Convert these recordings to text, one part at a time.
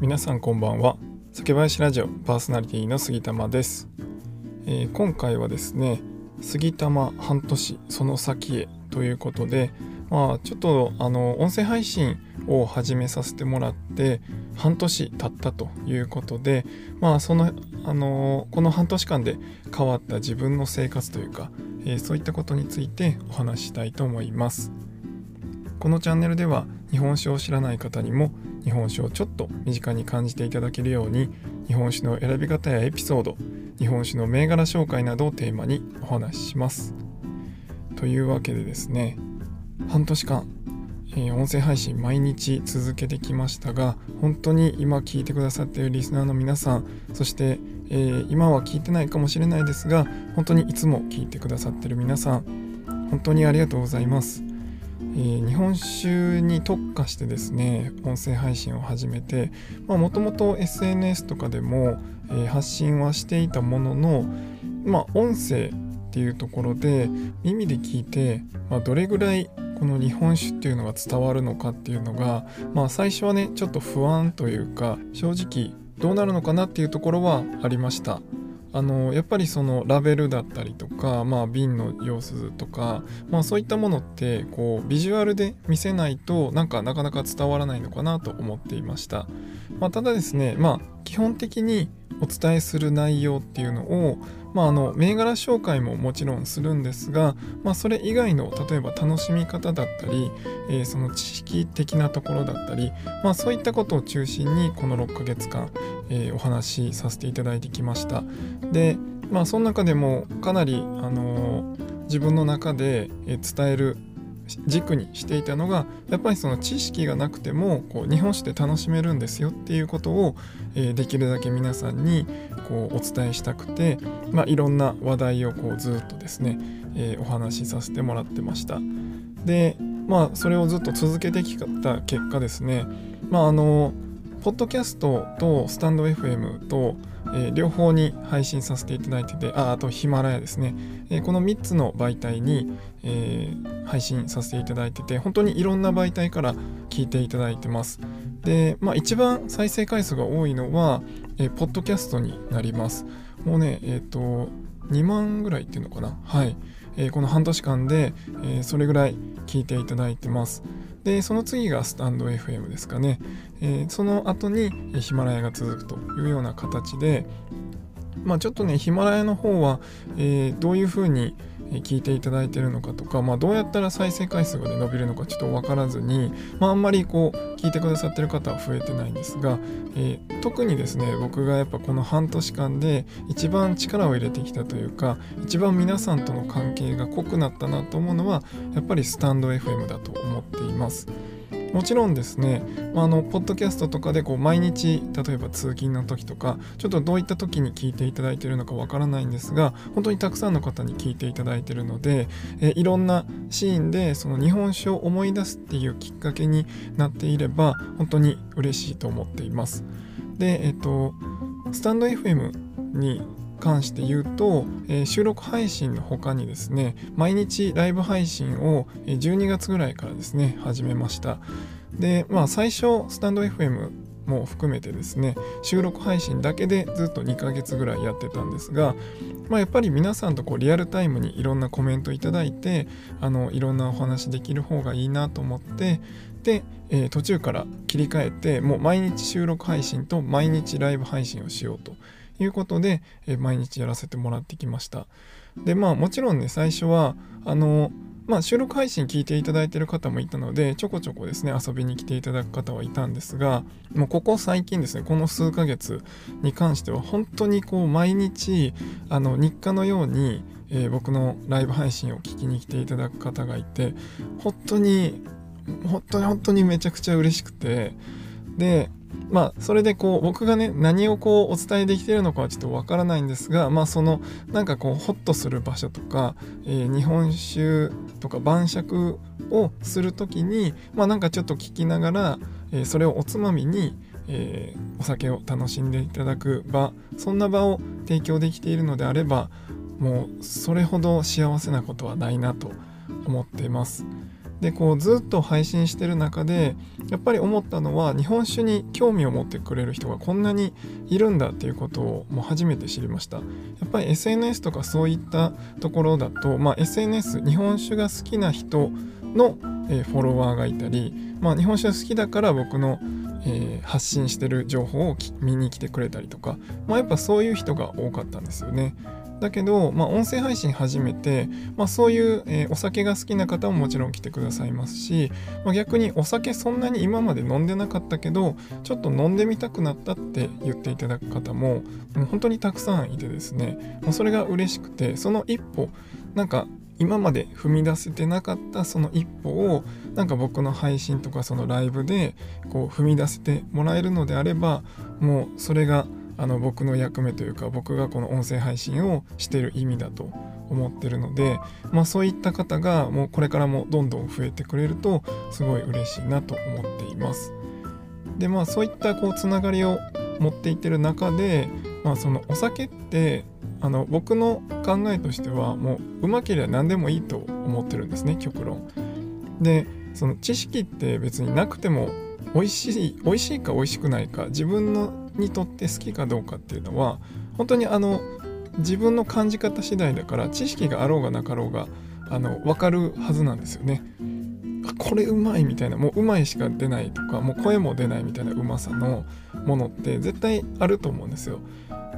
皆さんこんばんは。酒林ラジオパーソナリティの杉玉です、えー、今回はですね杉玉半年その先へということでまあちょっとあの音声配信を始めさせてもらって半年経ったということでまあそのあのこの半年間で変わった自分の生活というか、えー、そういったことについてお話したいと思います。このチャンネルでは日本酒を知らない方にも日本酒をちょっと身近に感じていただけるように日本酒の選び方やエピソード日本酒の銘柄紹介などをテーマにお話しします。というわけでですね半年間、えー、音声配信毎日続けてきましたが本当に今聞いてくださっているリスナーの皆さんそして、えー、今は聞いてないかもしれないですが本当にいつも聞いてくださっている皆さん本当にありがとうございます。え、日本酒に特化してですね音声配信を始めてもともと SNS とかでも、え、発信はしていたものの、まあ、音声っていうところで耳で聞いて、まあ、どれぐらいこの日本酒っていうのが伝わるのかっていうのが、まあ、最初はねちょっと不安というか正直どうなるのかなっていうところはありました。あのやっぱりそのラベルだったりとか、まあ、瓶の様子とか、まあ、そういったものってこうビジュアルで見せないとなんかなかなか伝わらないのかなと思っていました、まあ、ただですね、まあ、基本的にお伝えする内容っていうのをまあ、あの銘柄紹介ももちろんするんですが、まあ、それ以外の例えば楽しみ方だったり、えー、その知識的なところだったり、まあ、そういったことを中心にこの6ヶ月間、えー、お話しさせていただいてきました。で、まあ、その中でもかなり、あのー、自分の中で伝える軸にしていたのがやっぱりその知識がなくてもこう日本史で楽しめるんですよっていうことを、えー、できるだけ皆さんにこうお伝えしたくて、まあ、いろんな話題をこうずっとですね、えー、お話しさせてもらってました。でまあそれをずっと続けてきた結果ですねまああのポッドキャストとスタンド FM とえー、両方に配信させていただいててああとヒマラヤですね、えー、この3つの媒体に、えー、配信させていただいてて本当にいろんな媒体から聞いていただいてます。で、まあ、一番再生回数が多いのは、えー、ポッドキャストになります。もうねえっ、と2万ぐらいっていうのかな。はい、え、この半年間で、え、それぐらい聞いていただいてます。でその次がスタンド FM ですかね、えー、その後にヒマラヤが続くというような形でまあちょっとねヒマラヤの方は、えー、どういうふうに聞いていただいてるのかとか、まあ、どうやったら再生回数が、ね、伸びるのかちょっと分からずに、まあ、あんまりこう聞いてくださってる方は増えてないんですが、えー、特にですね僕がやっぱこの半年間で一番力を入れてきたというか一番皆さんとの関係が濃くなったなと思うのはやっぱりスタンド FM だと思っています。もちろんですね、まあ、あのポッドキャストとかでこう毎日例えば通勤の時とかちょっとどういった時に聞いていただいているのかわからないんですが本当にたくさんの方に聞いていただいているので、えいろんなシーンでその日本酒を思い出すっていうきっかけになっていれば本当に嬉しいと思っています。で、えっと、スタンド FM に関して言うと、えー、収録配信の他にですね毎日ライブ配信を12月ぐらいからですね始めました。でまあ最初スタンド FM も含めてですね収録配信だけでずっと2ヶ月ぐらいやってたんですが、まあ、やっぱり皆さんとこうリアルタイムにいろんなコメントいただいてあのいろんなお話できる方がいいなと思ってで、えー、途中から切り替えてもう毎日収録配信と毎日ライブ配信をしようと。いうことで、え毎日やらせてもらってきました。でまあもちろんね最初はあのまあ、収録配信聞いていただいてる方もいたのでちょこちょこですね遊びに来ていただく方はいたんですがもうここ最近ですねこの数ヶ月に関しては本当にこう毎日あの日課のように、えー、僕のライブ配信を聞きに来ていただく方がいて本当に本当に本当にめちゃくちゃ嬉しくてでまあそれでこう僕がね何をこうお伝えできてるのかはちょっとわからないんですがまあそのなんかこうホッとする場所とか、えー、日本酒とか晩酌をする時にまあなんかちょっと聞きながら、えー、それをおつまみにえー、お酒を楽しんでいただく場そんな場を提供できているのであればもうそれほど幸せなことはないなと思っています。でこうずっと配信してる中でやっぱり思ったのは日本酒に興味を持ってくれる人がこんなにいるんだっていうことをもう初めて知りましたやっぱり SNS とかそういったところだと、まあ、SNS 日本酒が好きな人の、えー、フォロワーがいたり、まあ、日本酒が好きだから僕のえー、発信してる情報を見に来てくれたりとか、まあ、やっぱそういう人が多かったんですよね。だけど、まあ、音声配信始めて、まあ、そういう、えー、お酒が好きな方ももちろん来てくださいますし、まあ、逆にお酒そんなに今まで飲んでなかったけどちょっと飲んでみたくなったって言っていただく方ももう本当にたくさんいてですねもうそれが嬉しくてその一歩なんか今まで踏み出せてなかったその一歩をなんか僕の配信とかそのライブでこう踏み出せてもらえるのであればもうそれがあの僕の役目というか僕がこの音声配信をしてる意味だと思ってるので、まあ、そういった方がもうこれからもどんどん増えてくれるとすごい嬉しいなと思っています。でまあそういったこうつながりを持っていってる中で、まあ、そのお酒ってあの僕の考えとしてはもううまければ何でもいいと思ってるんですね極論。でその知識って別になくても美味しい美味しいか美味しくないか自分のにとって好きかどうかっていうのは本当にあの自分の感じ方次第だから知識があろうがなかろうがあの分かるはずなんですよね。これうまいみたいなもううまいしか出ないとかもう声も出ないみたいなうまさのものって絶対あると思うんですよ。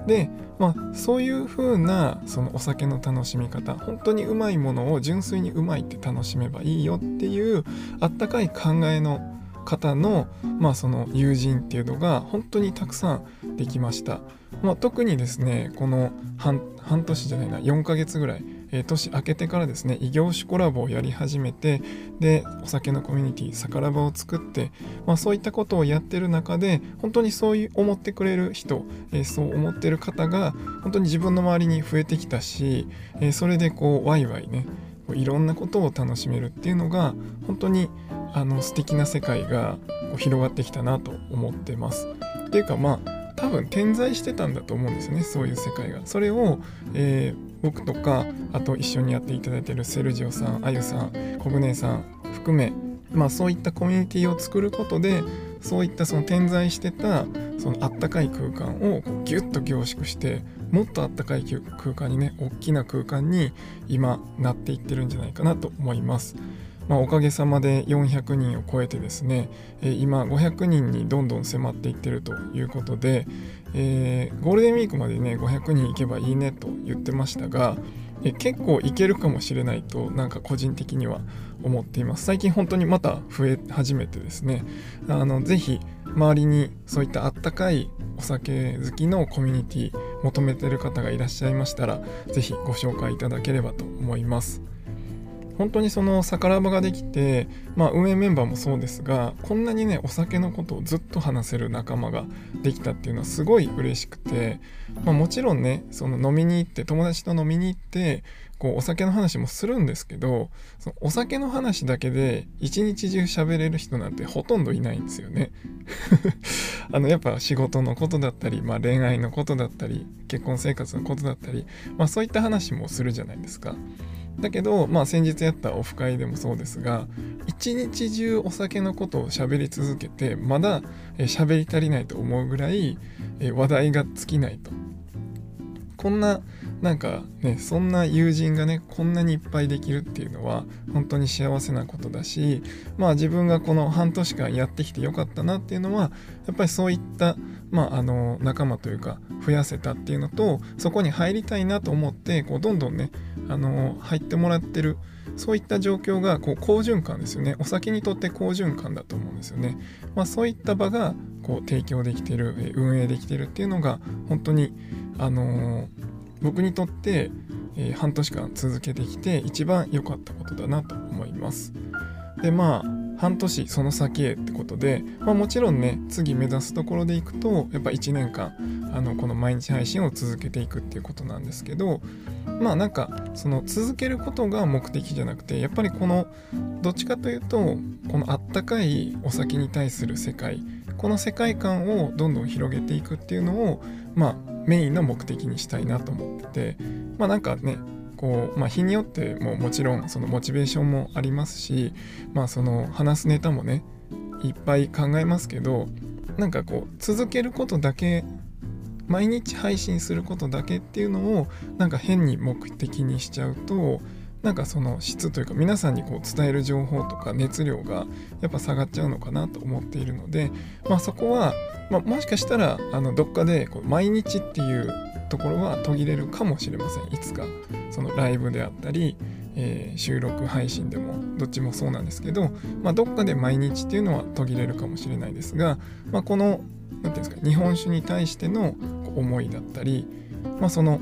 でまあそういう風なそのお酒の楽しみ方本当にうまいものを純粋にうまいって楽しめばいいよっていうあったかい考えの方の,、まあその友人っていうのが本当にたくさんできました、まあ、特にですねこの半年じゃないな4ヶ月ぐらいえー、年明けてからですね異業種コラボをやり始めてでお酒のコミュニティサカラバを作って、まあ、そういったことをやってる中で本当にそういう思ってくれる人、えー、そう思ってる方が本当に自分の周りに増えてきたし、えー、それでこうワイワイねいろんなことを楽しめるっていうのが本当にあの素敵な世界がこう広がってきたなと思ってます。っていうかまあ多分点在してたんだと思うんですねそういう世界が。それを、えー、僕とかあと一緒にやっていただいてるセルジオさんあゆさんコグネさん含めまあそういったコミュニティを作ることでそういったその点在してたそのあったかい空間をこうギュッと凝縮してもっとあったかい空間にね大きな空間に今なっていってるんじゃないかなと思います。まあ、おかげさまで400人を超えてですね、え、今500人にどんどん迫っていってるということで、えー、ゴールデンウィークまでね500人いけばいいねと言ってましたが、え、結構いけるかもしれないとなんか個人的には思っています最近本当にまた増え始めてですねあのぜひ周りにそういったあったかいお酒好きのコミュニティ求めてる方がいらっしゃいましたら是非ご紹介いただければと思います。本当にその宝場ができて、まあ、運営メンバーもそうですがこんなにねお酒のことをずっと話せる仲間ができたっていうのはすごい嬉しくて、まあ、もちろんねその飲みに行って友達と飲みに行ってこうお酒の話もするんですけどそのお酒の話だけで一日中喋れる人なんてほとんどいないんですよね。あのやっぱ仕事のことだったり、まあ、恋愛のことだったり結婚生活のことだったり、まあ、そういった話もするじゃないですか。だけど、まあ、先日やったオフ会でもそうですが一日中お酒のことを喋り続けてまだ喋り足りないと思うぐらい話題が尽きないと。こんななんかねそんな友人がねこんなにいっぱいできるっていうのは本当に幸せなことだしまあ自分がこの半年間やってきてよかったなっていうのはやっぱりそういったまあ、あの仲間というか増やせたっていうのとそこに入りたいなと思ってこうどんどんねあの入ってもらってるそういった状況がこう好循環ですよね。お酒にとって好循環だと思うんですよね、まあ、そういった場がこう提供できてる運営できてるっていうのが本当にあの僕にとって、え、半年間続けてきて一番良かったことだなと思います。でまあ半年その先へってことで、まあ、もちろんね次目指すところでいくとやっぱ1年間あのこの毎日配信を続けていくっていうことなんですけどまあなんかその続けることが目的じゃなくてやっぱりこのどっちかというとこのあったかいお酒に対する世界この世界観をどんどん広げていくっていうのをまあメインの目的にしたいなと思っててまあなんかねこう、まあ、日によってももちろんそのモチベーションもありますし、まあ、その話すネタもねいっぱい考えますけどなんかこう続けることだけ毎日配信することだけっていうのをなんか変に目的にしちゃうとなんかその質というか皆さんにこう伝える情報とか熱量がやっぱ下がっちゃうのかなと思っているので、まあ、そこは、まあ、もしかしたらあのどっかでこう毎日っていうところは途切れるかもしれません。いつかそのライブであったり、えー、収録配信でもどっちもそうなんですけど、まあ、どっかで毎日っていうのは途切れるかもしれないですが、まあ、この何て言うんですか日本酒に対しての思いだったり、まあ、その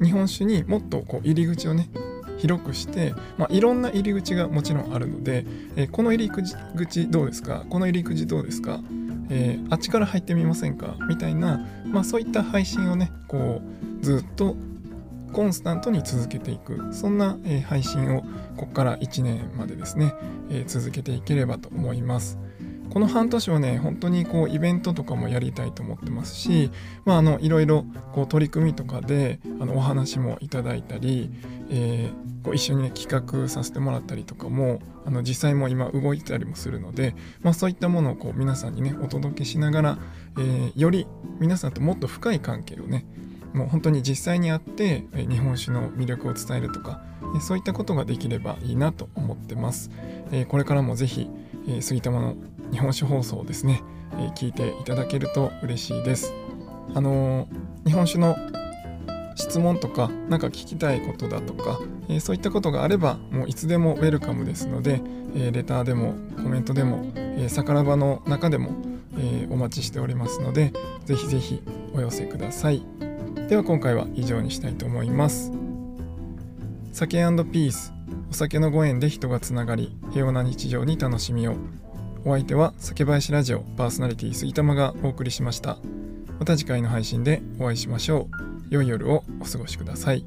日本酒にもっとこう入り口をね広くして、まあ、いろんな入り口がもちろんあるので、えー、この入り口どうですか？この入り口どうですか、えー、あっちから入ってみませんか？みたいな、まあ、そういった配信をねこうずっとコンスタントに続けていくそんな、え、配信をここから1年までですね、え続けていければと思います。この半年はね本当にこうイベントとかもやりたいと思ってますし、まあ、あのいろいろこう取り組みとかであのお話もいただいたり、えー、こう一緒に、ね、企画させてもらったりとかもあの実際も今動いてたりもするので、まあ、そういったものをこう皆さんにねお届けしながら、えー、より皆さんともっと深い関係をねもう本当に実際に会って日本酒の魅力を伝えるとかそういったことができればいいなと思ってます。これからもぜひえ杉玉の日本酒放送ですねえ聞いていただけると嬉しいです。あの日本酒の質問とか何か聞きたいことだとか、えそういったことがあればもういつでもウェルカムですので、えレターでもコメントでも、えさからばの中でも、えお待ちしておりますのでぜひぜひお寄せください。では今回は以上にしたいと思います酒ピースお酒のご縁で人がつながり平和な日常に楽しみを。お相手は酒林ラジオパーソナリティ杉玉がお送りしました。また次回の配信でお会いしましょう。良い夜をお過ごしください。